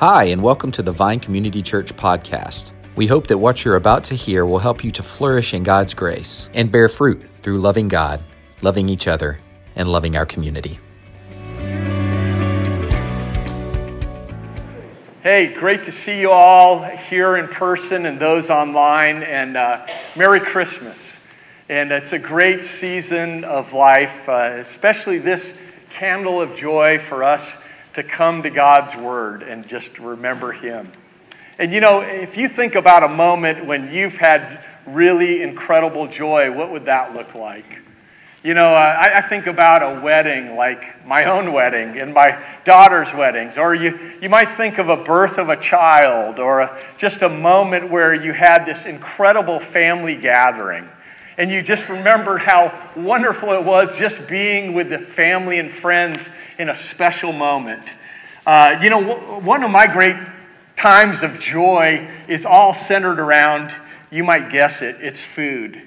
Hi, and welcome to the Vine Community Church podcast. We hope that what you're about to hear will help you to flourish in God's grace and bear fruit through loving God, loving each other, and loving our community. Hey, great to see you all here in person and those online, and uh, Merry Christmas. And it's a great season of life, uh, especially this candle of joy for us to come to God's Word and just remember Him. And you know, if you think about a moment when you've had really incredible joy, what would that look like? You know, uh, I, I, think about a wedding like my own wedding and my daughter's weddings, or you, you might think of a birth of a child, or a, just a moment where you had this incredible family gathering and you just remembered how wonderful it was just being with the family and friends in a special moment. Uh, you know, one of my great times of joy is all centered around, you might guess it, it's food.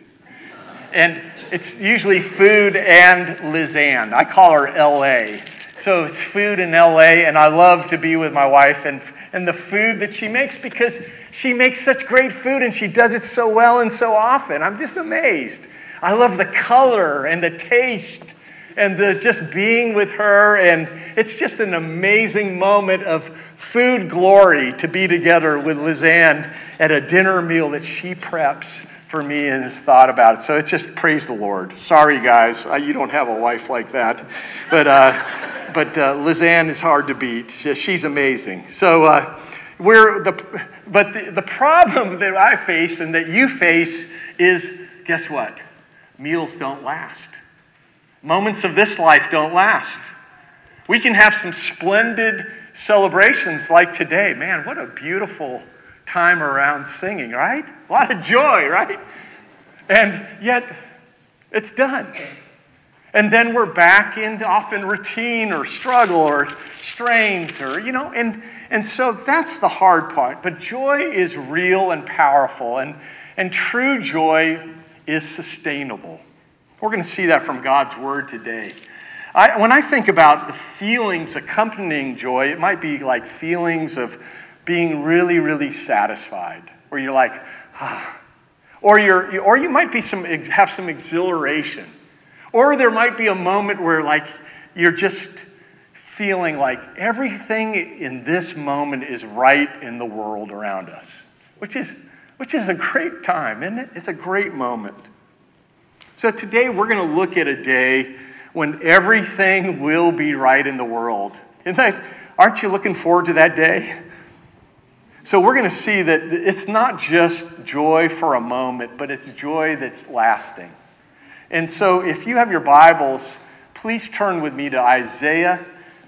And it's usually food and Lizanne. I call her LA. So it's food in LA, and I love to be with my wife and, and the food that she makes because she makes such great food and she does it so well and so often. I'm just amazed. I love the color and the taste and the just being with her. And it's just an amazing moment of food glory to be together with Lizanne at a dinner meal that she preps for me and has thought about it. So it's just praise the Lord. Sorry, guys, you don't have a wife like that. But, uh, but uh, Lizanne is hard to beat. She's amazing. So, uh, we're the, but the, the problem that I face and that you face is guess what? Meals don't last. Moments of this life don't last. We can have some splendid celebrations like today. Man, what a beautiful time around singing, right? A lot of joy, right? And yet, it's done. And then we're back into often routine or struggle or strains or, you know, and, and so that's the hard part. But joy is real and powerful, and, and true joy is sustainable. We're going to see that from God's word today. I, when I think about the feelings accompanying joy, it might be like feelings of being really, really satisfied, where you're like, ah. Or, you're, or you might be some, have some exhilaration or there might be a moment where, like, you're just feeling like everything in this moment is right in the world around us, which is, which is a great time, isn't it? It's a great moment. So today we're going to look at a day when everything will be right in the world. Isn't that, aren't you looking forward to that day? So we're going to see that it's not just joy for a moment, but it's joy that's lasting. And so, if you have your Bibles, please turn with me to Isaiah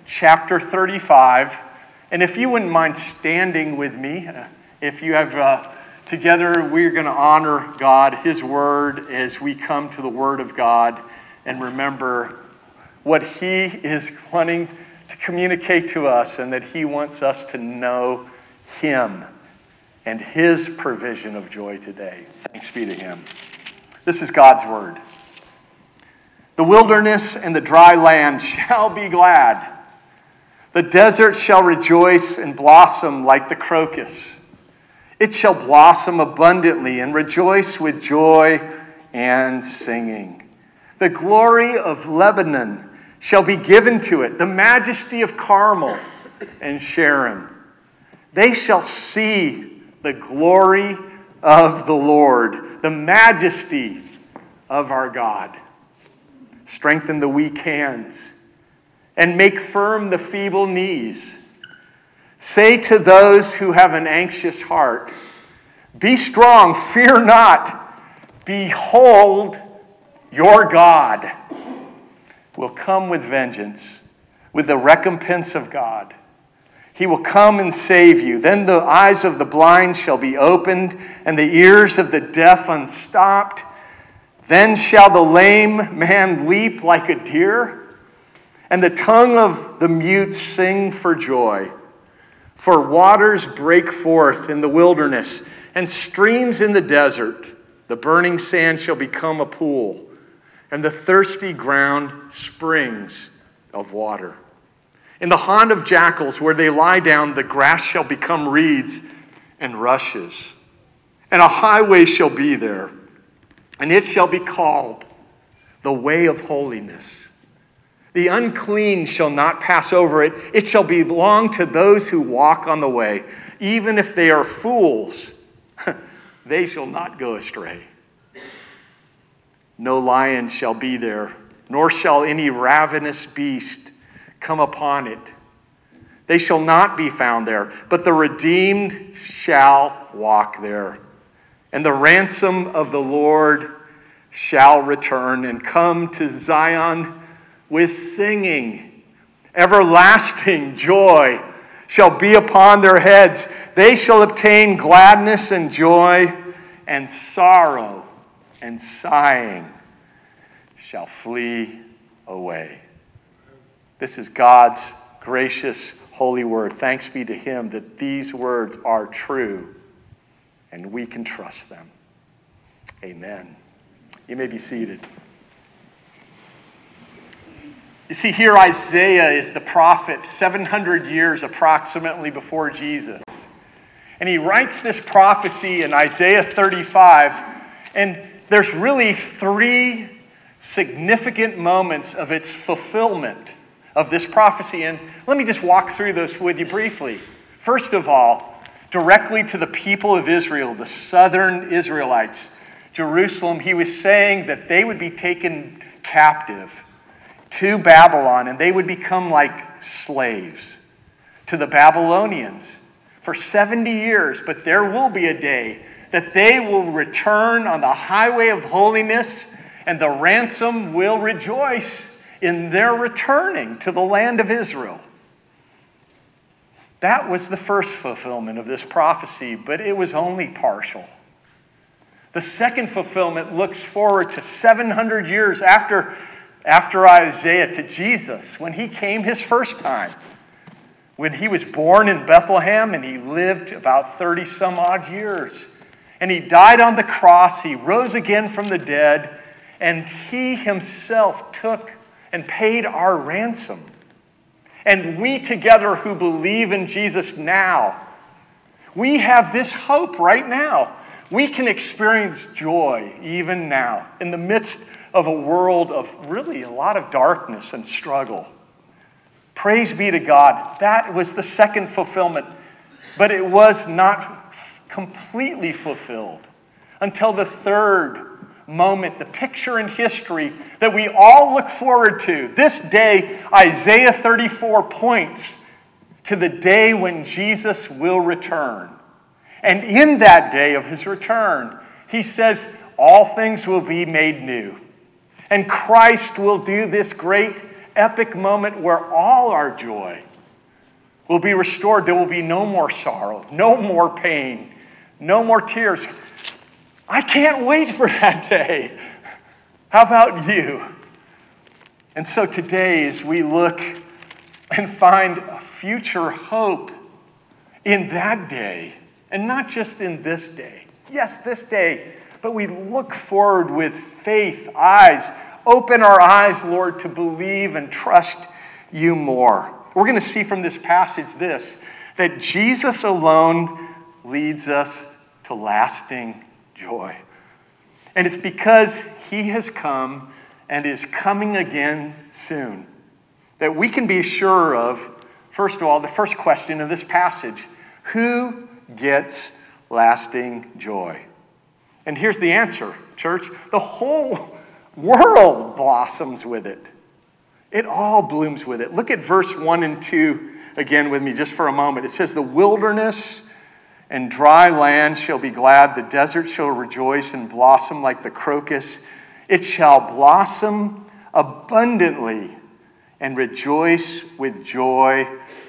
chapter 35. And if you wouldn't mind standing with me, uh, if you have uh, together, we're going to honor God, His Word, as we come to the Word of God and remember what He is wanting to communicate to us and that He wants us to know Him and His provision of joy today. Thanks be to Him. This is God's Word. The wilderness and the dry land shall be glad. The desert shall rejoice and blossom like the crocus. It shall blossom abundantly and rejoice with joy and singing. The glory of Lebanon shall be given to it, the majesty of Carmel and Sharon. They shall see the glory of the Lord, the majesty of our God strengthen the weak hands, and make firm the feeble knees. Say to those who have an anxious heart, Be strong, fear not. Behold, your God will come with vengeance, with the recompense of God. He will come and save you. Then the eyes of the blind shall be opened, and the ears of the deaf unstopped. Then shall the lame man leap like a deer, and the tongue of the mute sing for joy. For waters break forth in the wilderness, and streams in the desert. The burning sand shall become a pool, and the thirsty ground springs of water. In the haunt of jackals, where they lie down, the grass shall become reeds and rushes. And a highway shall be there, and it shall be called the way of holiness. The unclean shall not pass over it. It shall belong to those who walk on the way. Even if they are fools, they shall not go astray. No lion shall be there, nor shall any ravenous beast come upon it. They shall not be found there, but the redeemed shall walk there. And the ransom of the Lord shall return and come to Zion with singing. Everlasting joy shall be upon their heads. They shall obtain gladness and joy, and sorrow and sighing shall flee away. This is God's gracious, holy word. Thanks be to Him that these words are true and we can trust them. Amen. You may be seated. You see, here Isaiah is the prophet 700 years approximately before Jesus. And he writes this prophecy in Isaiah 35. And there's really three significant moments of its fulfillment of this prophecy. And let me just walk through this with you briefly. First of all, directly to the people of Israel, the southern Israelites, Jerusalem, he was saying that they would be taken captive to Babylon and they would become like slaves to the Babylonians for 70 years. But there will be a day that they will return on the highway of holiness and the ransom will rejoice in their returning to the land of Israel. That was the first fulfillment of this prophecy, but it was only partial. The second fulfillment looks forward to 700 years after after Isaiah to Jesus when he came his first time. When he was born in Bethlehem and he lived about 30 some odd years. And he died on the cross, he rose again from the dead, and he himself took and paid our ransom. And we together who believe in Jesus now, we have this hope right now. We can experience joy even now in the midst of a world of really a lot of darkness and struggle. Praise be to God. That was the second fulfillment, but it was not completely fulfilled until the third moment, the picture in history that we all look forward to. This day, Isaiah 34 points to the day when Jesus will return. And in that day of his return, he says, All things will be made new. And Christ will do this great epic moment where all our joy will be restored. There will be no more sorrow, no more pain, no more tears. I can't wait for that day. How about you? And so today, as we look and find a future hope in that day, and not just in this day, yes, this day but we look forward with faith, eyes. Open our eyes, Lord, to believe and trust you more. We're going to see from this passage this that Jesus alone leads us to lasting joy. And it's because he has come and is coming again soon that we can be sure of, first of all, the first question of this passage who gets lasting joy? And here's the answer, church the whole world blossoms with it. It all blooms with it. Look at verse 1 and 2 again with me just for a moment. It says, The wilderness and dry land shall be glad, the desert shall rejoice and blossom like the crocus. It shall blossom abundantly and rejoice with joy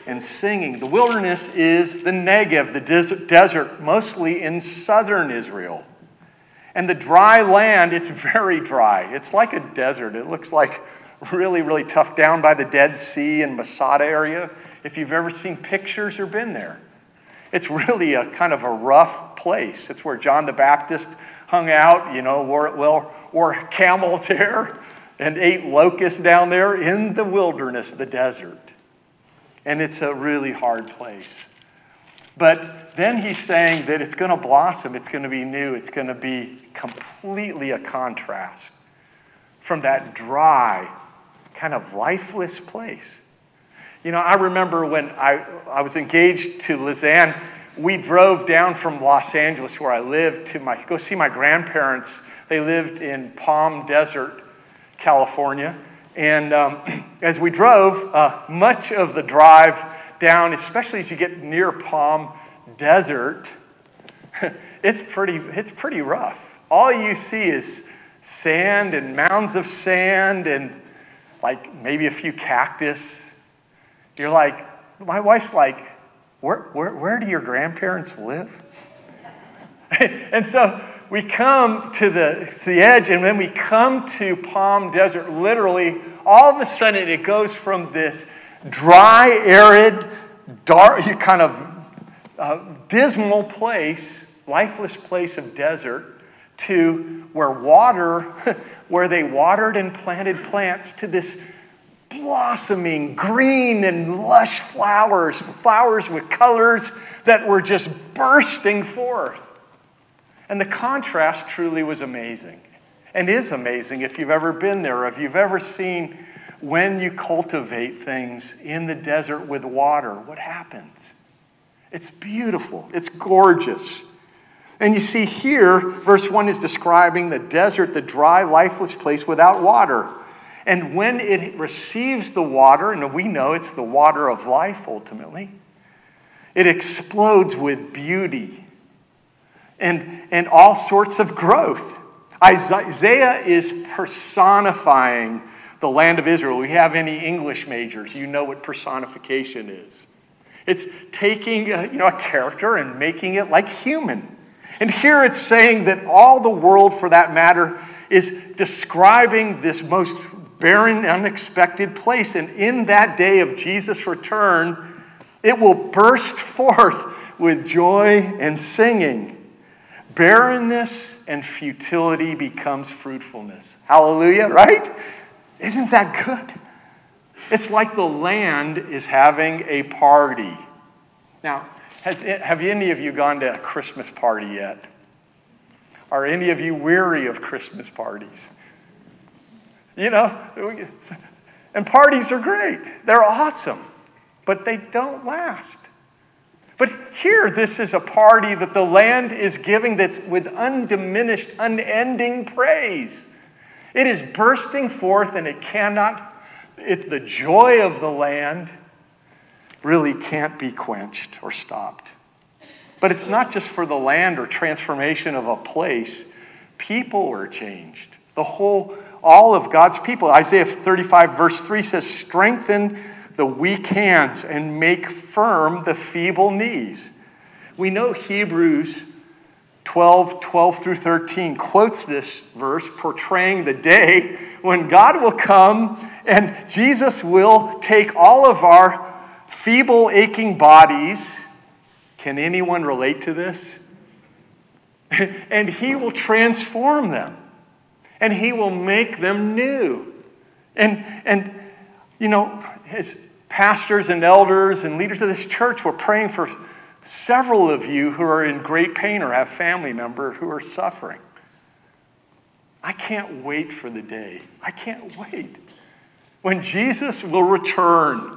and singing. The wilderness is the Negev, the desert, mostly in southern Israel. And the dry land, it's very dry. It's like a desert. It looks like really, really tough down by the Dead Sea and Masada area. If you've ever seen pictures or been there, it's really a kind of a rough place. It's where John the Baptist hung out, you know, wore, well, wore camel's hair and ate locusts down there in the wilderness, the desert. And it's a really hard place. But then he's saying that it's going to blossom, it's going to be new, it's going to be completely a contrast from that dry, kind of lifeless place. You know, I remember when I, I was engaged to Lizanne, we drove down from Los Angeles, where I lived, to my, go see my grandparents. They lived in Palm Desert, California. And um, as we drove, uh, much of the drive down, especially as you get near Palm Desert, it's pretty, it's pretty rough. All you see is sand and mounds of sand and like maybe a few cactus. You're like, my wife's like, where, where, where do your grandparents live? and so we come to the, to the edge, and then we come to Palm Desert. Literally, all of a sudden, it goes from this dry, arid, dark, kind of uh, dismal place, lifeless place of desert, to where water, where they watered and planted plants, to this blossoming green and lush flowers, flowers with colors that were just bursting forth. And the contrast truly was amazing and is amazing if you've ever been there, if you've ever seen when you cultivate things in the desert with water, what happens? It's beautiful, it's gorgeous. And you see here, verse 1 is describing the desert, the dry, lifeless place without water. And when it receives the water, and we know it's the water of life ultimately, it explodes with beauty and, and all sorts of growth. Isaiah is personifying the land of Israel. We have any English majors, you know what personification is. It's taking a, you know, a character and making it like human. And here it's saying that all the world, for that matter, is describing this most barren, unexpected place. And in that day of Jesus' return, it will burst forth with joy and singing. Barrenness and futility becomes fruitfulness. Hallelujah, right? Isn't that good? It's like the land is having a party. Now, has have any of you gone to a Christmas party yet? Are any of you weary of Christmas parties? You know, and parties are great, they're awesome, but they don't last. But here, this is a party that the land is giving that's with undiminished, unending praise. It is bursting forth and it cannot, it, the joy of the land really can't be quenched or stopped. But it's not just for the land or transformation of a place, people are changed. The whole all of God's people. Isaiah 35, verse 3 says, Strengthen the weak hands and make firm the feeble knees. We know Hebrews 12, 12 through 13 quotes this verse, portraying the day when God will come and Jesus will take all of our feeble, aching bodies. Can anyone relate to this? and he will transform them and he will make them new. And, and you know, as pastors and elders and leaders of this church, we're praying for several of you who are in great pain or have family members who are suffering. I can't wait for the day. I can't wait when Jesus will return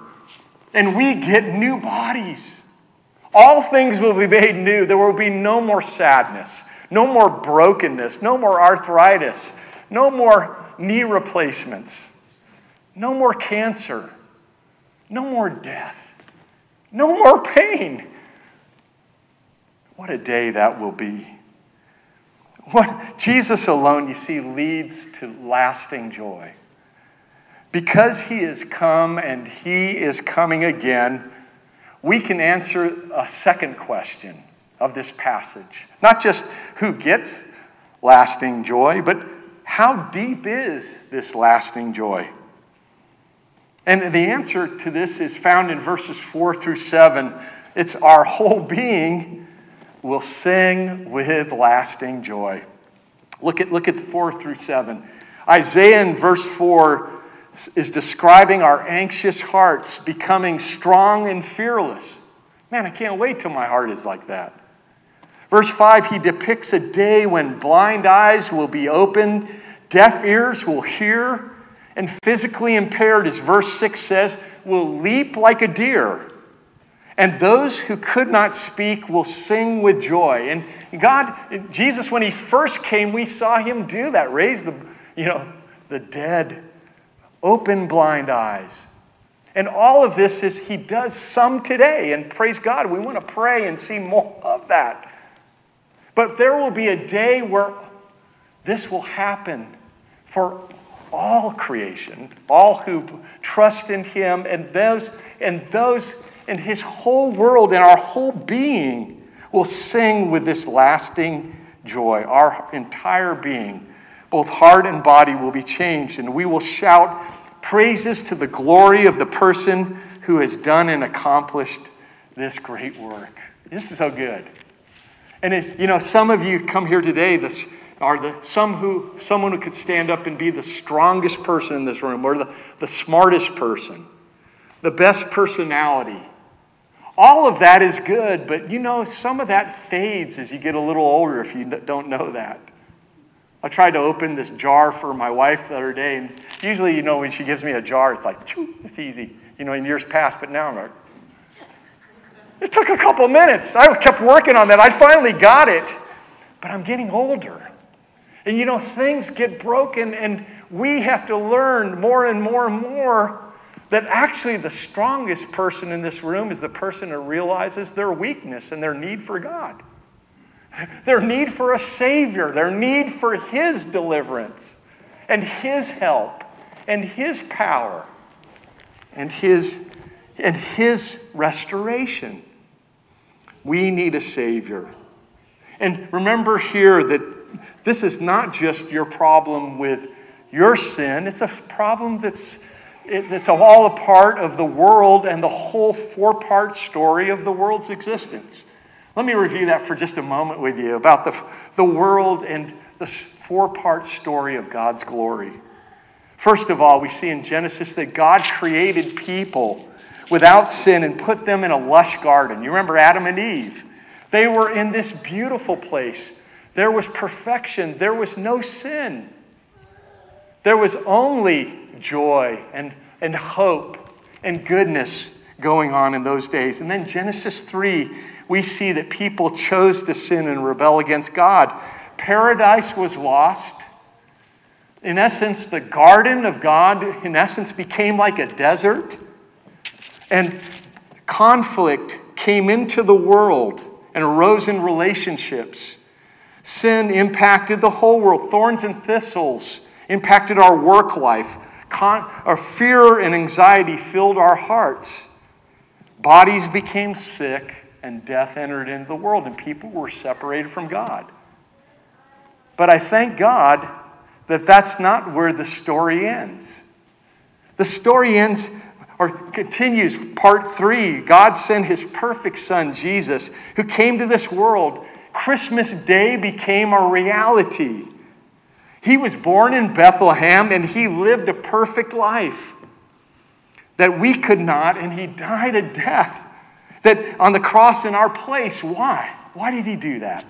and we get new bodies. All things will be made new. There will be no more sadness, no more brokenness, no more arthritis, no more knee replacements. No more cancer. No more death. No more pain. What a day that will be. What Jesus alone, you see, leads to lasting joy. Because he has come and he is coming again, we can answer a second question of this passage. Not just who gets lasting joy, but how deep is this lasting joy? And the answer to this is found in verses 4 through 7. It's our whole being will sing with lasting joy. Look at, look at 4 through 7. Isaiah in verse 4 is describing our anxious hearts becoming strong and fearless. Man, I can't wait till my heart is like that. Verse 5, he depicts a day when blind eyes will be opened, deaf ears will hear, and physically impaired, as verse 6 says, will leap like a deer. And those who could not speak will sing with joy. And God, Jesus, when he first came, we saw him do that, raise the, you know, the dead, open blind eyes. And all of this is he does some today. And praise God, we want to pray and see more of that. But there will be a day where this will happen for all creation, all who trust in him, and those and those in his whole world and our whole being will sing with this lasting joy. Our entire being, both heart and body, will be changed, and we will shout praises to the glory of the person who has done and accomplished this great work. This is so good. And if, you know, some of you come here today, this are the some who someone who could stand up and be the strongest person in this room, or the, the smartest person, the best personality. All of that is good, but you know, some of that fades as you get a little older if you don't know that. I tried to open this jar for my wife the other day, and usually, you know, when she gives me a jar, it's like, it's easy, you know, in years past, but now I'm like, it took a couple minutes. I kept working on that. I finally got it, but I'm getting older. And you know, things get broken, and we have to learn more and more and more that actually the strongest person in this room is the person who realizes their weakness and their need for God, their need for a Savior, their need for His deliverance, and His help, and His power, and His, and His restoration. We need a Savior. And remember here that this is not just your problem with your sin, it's a problem that's, it's all a part of the world and the whole four part story of the world's existence. Let me review that for just a moment with you about the, the world and the four part story of God's glory. First of all, we see in Genesis that God created people without sin and put them in a lush garden. You remember Adam and Eve? They were in this beautiful place. There was perfection, there was no sin. There was only joy and, and hope and goodness going on in those days. And then Genesis 3, we see that people chose to sin and rebel against God. Paradise was lost. In essence, the garden of God, in essence, became like a desert. And conflict came into the world and arose in relationships. Sin impacted the whole world. Thorns and thistles impacted our work life. Con- our fear and anxiety filled our hearts. Bodies became sick, and death entered into the world, and people were separated from God. But I thank God that that's not where the story ends. The story ends or continues, part three God sent his perfect son, Jesus, who came to this world. Christmas Day became a reality. He was born in Bethlehem and he lived a perfect life that we could not, and he died a death that on the cross in our place. Why? Why did he do that?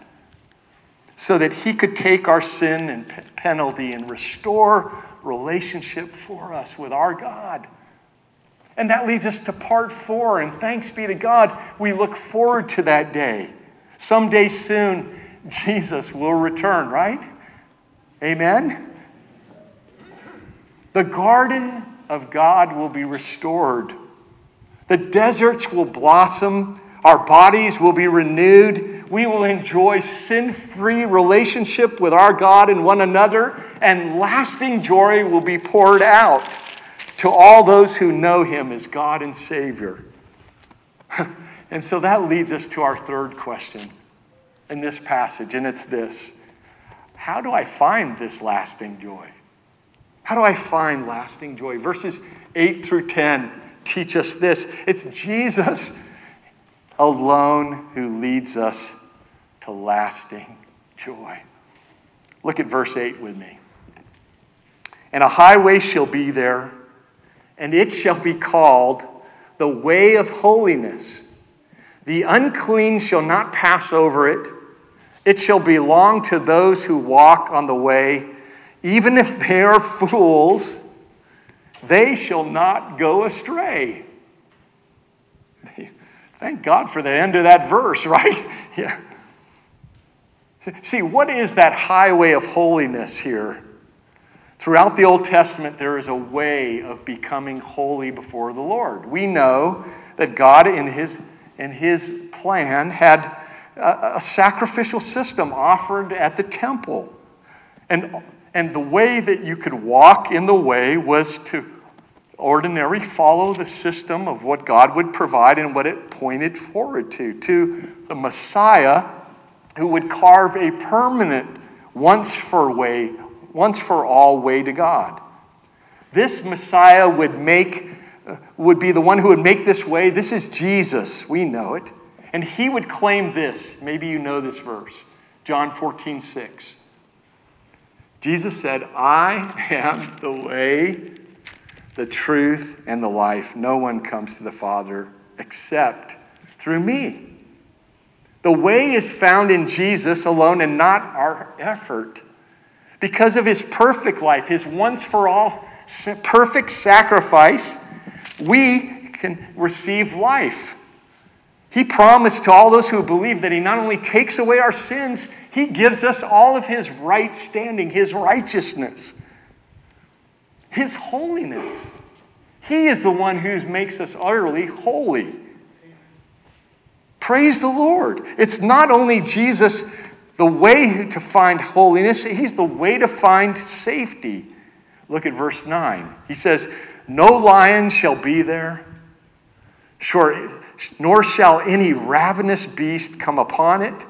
So that he could take our sin and penalty and restore relationship for us with our God. And that leads us to part four. And thanks be to God, we look forward to that day. Someday soon, Jesus will return, right? Amen? The garden of God will be restored. The deserts will blossom. Our bodies will be renewed. We will enjoy sin free relationship with our God and one another, and lasting joy will be poured out to all those who know him as God and Savior. and so that leads us to our third question in this passage, and it's this How do I find this lasting joy? How do I find lasting joy? Verses 8 through 10 teach us this it's Jesus alone who leads us to lasting joy. Look at verse 8 with me. And a highway shall be there and it shall be called the way of holiness. The unclean shall not pass over it. It shall belong to those who walk on the way. Even if they are fools, they shall not go astray. Thank God for the end of that verse, right? Yeah. See, what is that highway of holiness here? Throughout the Old Testament, there is a way of becoming holy before the Lord. We know that God, in His, in his plan, had a, a sacrificial system offered at the temple. And, and the way that you could walk in the way was to ordinary follow the system of what God would provide and what it pointed forward to, to the Messiah who would carve a permanent, once for way, once for all way to God. This Messiah would make uh, would be the one who would make this way. This is Jesus. We know it. And he would claim this. Maybe you know this verse. John 14, 6. Jesus said, I am the way, the truth, and the life. No one comes to the Father except through me. The way is found in Jesus alone and not our effort. Because of his perfect life, his once for all perfect sacrifice, we can receive life. He promised to all those who believe that he not only takes away our sins, he gives us all of his right standing, his righteousness, his holiness. He is the one who makes us utterly holy. Praise the Lord. It's not only Jesus the way to find holiness, He's the way to find safety. Look at verse 9. He says, No lion shall be there, nor shall any ravenous beast come upon it.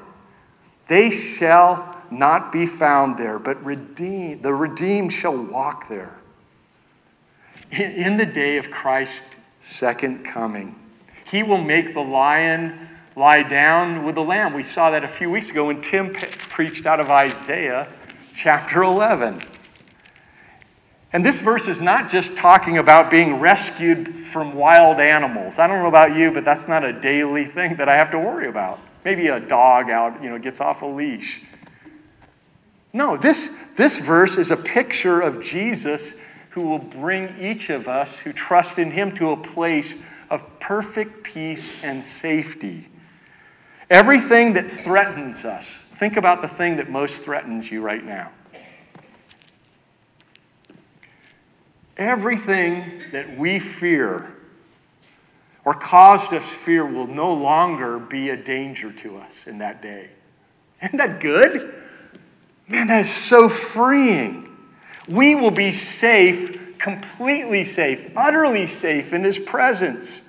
They shall not be found there, but redeemed, the redeemed shall walk there. In the day of Christ's second coming, He will make the lion lie down with the lamb. We saw that a few weeks ago when Tim preached out of Isaiah chapter 11. And this verse is not just talking about being rescued from wild animals. I don't know about you, but that's not a daily thing that I have to worry about. Maybe a dog out, you know, gets off a leash. No, this, this verse is a picture of Jesus who will bring each of us who trust in him to a place of perfect peace and safety. Everything that threatens us, think about the thing that most threatens you right now. Everything that we fear or caused us fear will no longer be a danger to us in that day. Isn't that good? Man, that is so freeing. We will be safe, completely safe, utterly safe in His presence.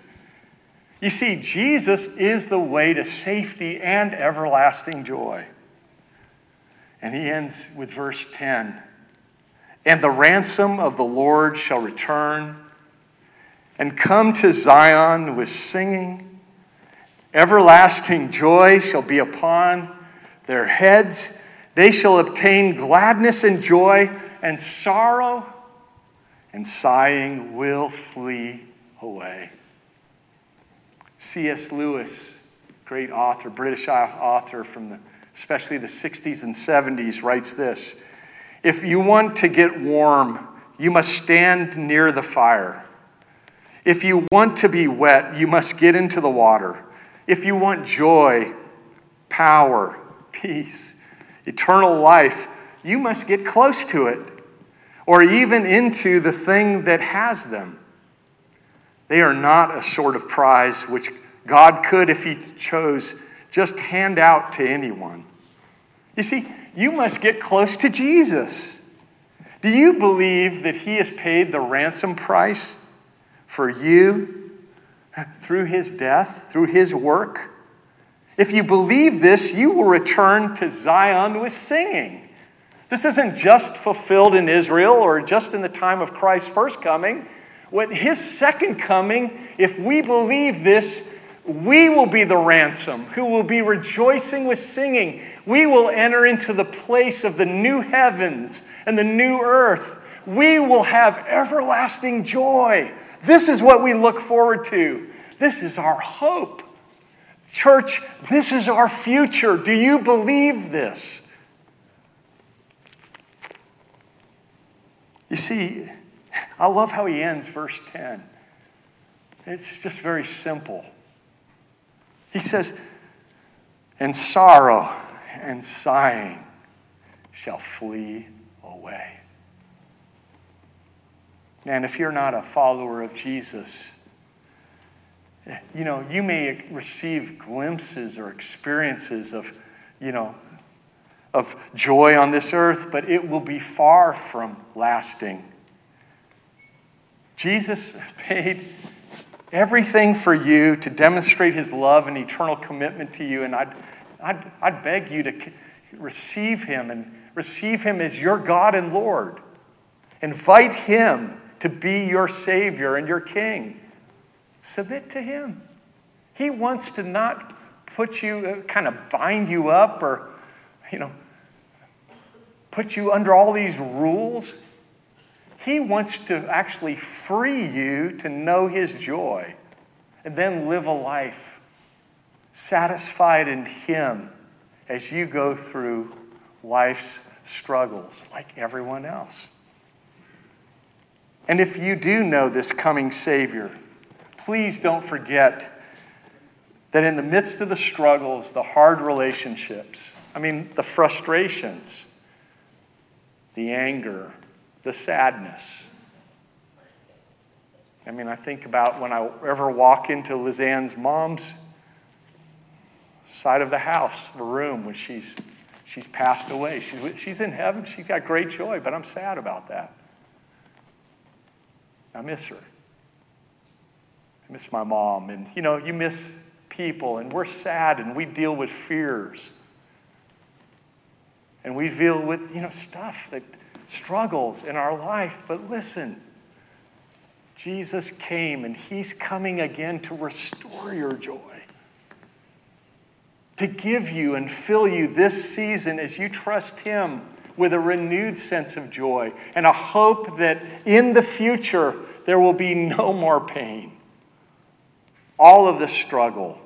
You see, Jesus is the way to safety and everlasting joy. And he ends with verse 10 And the ransom of the Lord shall return and come to Zion with singing. Everlasting joy shall be upon their heads. They shall obtain gladness and joy, and sorrow and sighing will flee away. C.S. Lewis, great author, British author from the, especially the 60s and 70s, writes this If you want to get warm, you must stand near the fire. If you want to be wet, you must get into the water. If you want joy, power, peace, eternal life, you must get close to it or even into the thing that has them. They are not a sort of prize which God could, if He chose, just hand out to anyone. You see, you must get close to Jesus. Do you believe that He has paid the ransom price for you through His death, through His work? If you believe this, you will return to Zion with singing. This isn't just fulfilled in Israel or just in the time of Christ's first coming. When his second coming, if we believe this, we will be the ransom who will be rejoicing with singing. We will enter into the place of the new heavens and the new earth. We will have everlasting joy. This is what we look forward to. This is our hope. Church, this is our future. Do you believe this? You see, I love how he ends verse 10. It's just very simple. He says, And sorrow and sighing shall flee away. Man, if you're not a follower of Jesus, you know, you may receive glimpses or experiences of, you know, of joy on this earth, but it will be far from lasting. Jesus paid everything for you to demonstrate his love and eternal commitment to you, and I'd, I'd, I'd beg you to receive him and receive him as your God and Lord. Invite him to be your Savior and your King. Submit to him. He wants to not put you, uh, kind of bind you up or, you know, put you under all these rules. He wants to actually free you to know His joy and then live a life satisfied in Him as you go through life's struggles like everyone else. And if you do know this coming Savior, please don't forget that in the midst of the struggles, the hard relationships, I mean, the frustrations, the anger, the sadness. I mean, I think about when I ever walk into Lizanne's mom's side of the house, the room, when she's, she's passed away. She's, she's in heaven. She's got great joy, but I'm sad about that. I miss her. I miss my mom. And, you know, you miss people, and we're sad, and we deal with fears. And we deal with, you know, stuff that struggles in our life. But listen, Jesus came and he's coming again to restore your joy, to give you and fill you this season as you trust him with a renewed sense of joy and a hope that in the future there will be no more pain. All of the struggle,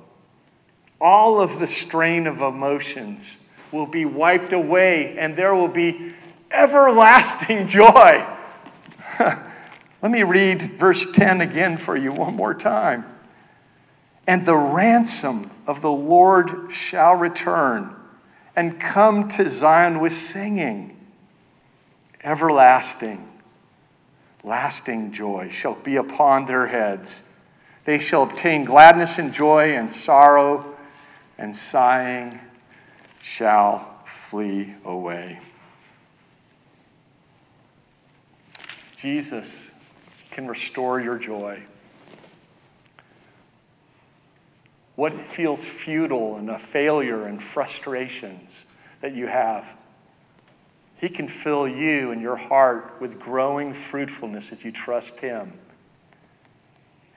all of the strain of emotions will be wiped away, and there will be everlasting joy. Let me read verse 10 again for you one more time. And the ransom of the Lord shall return and come to Zion with singing. Everlasting, lasting joy shall be upon their heads. They shall obtain gladness and joy, and sorrow and sighing shall flee away. Jesus can restore your joy. What feels futile and a failure and frustrations that you have, He can fill you and your heart with growing fruitfulness as you trust Him.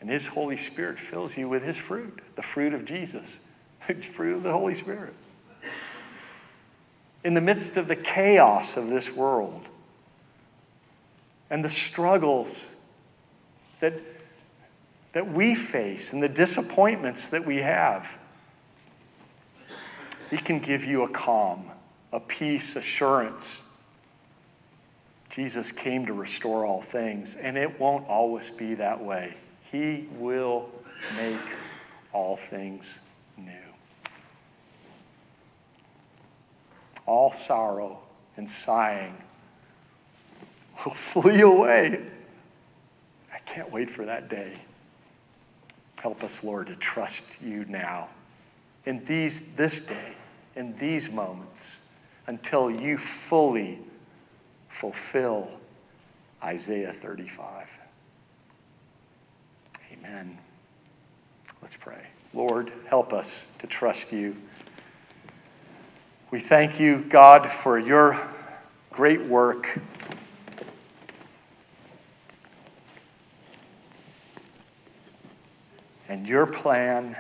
And His Holy Spirit fills you with His fruit, the fruit of Jesus, the fruit of the Holy Spirit. In the midst of the chaos of this world, and the struggles that, that we face and the disappointments that we have. He can give you a calm, a peace, assurance. Jesus came to restore all things, and it won't always be that way. He will make all things new. All sorrow and sighing will flee away. I can't wait for that day. Help us, Lord, to trust you now in these, this day, in these moments, until you fully fulfill Isaiah 35. Amen. Let's pray. Lord, help us to trust you. We thank you, God, for your great work your plan.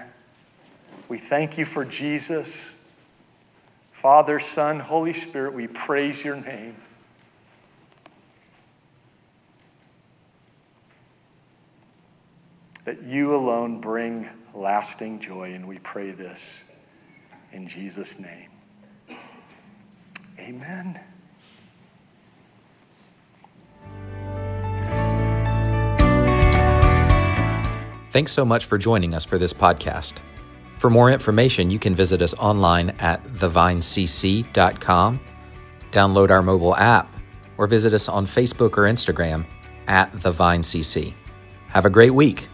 We thank you for Jesus. Father, Son, Holy Spirit, we praise your name. that you alone bring lasting joy. And we pray this in Jesus' name. Amen. Thanks so much for joining us for this podcast. For more information, you can visit us online at thevinecc.com, download our mobile app, or visit us on Facebook or Instagram at thevinecc. Have a great week.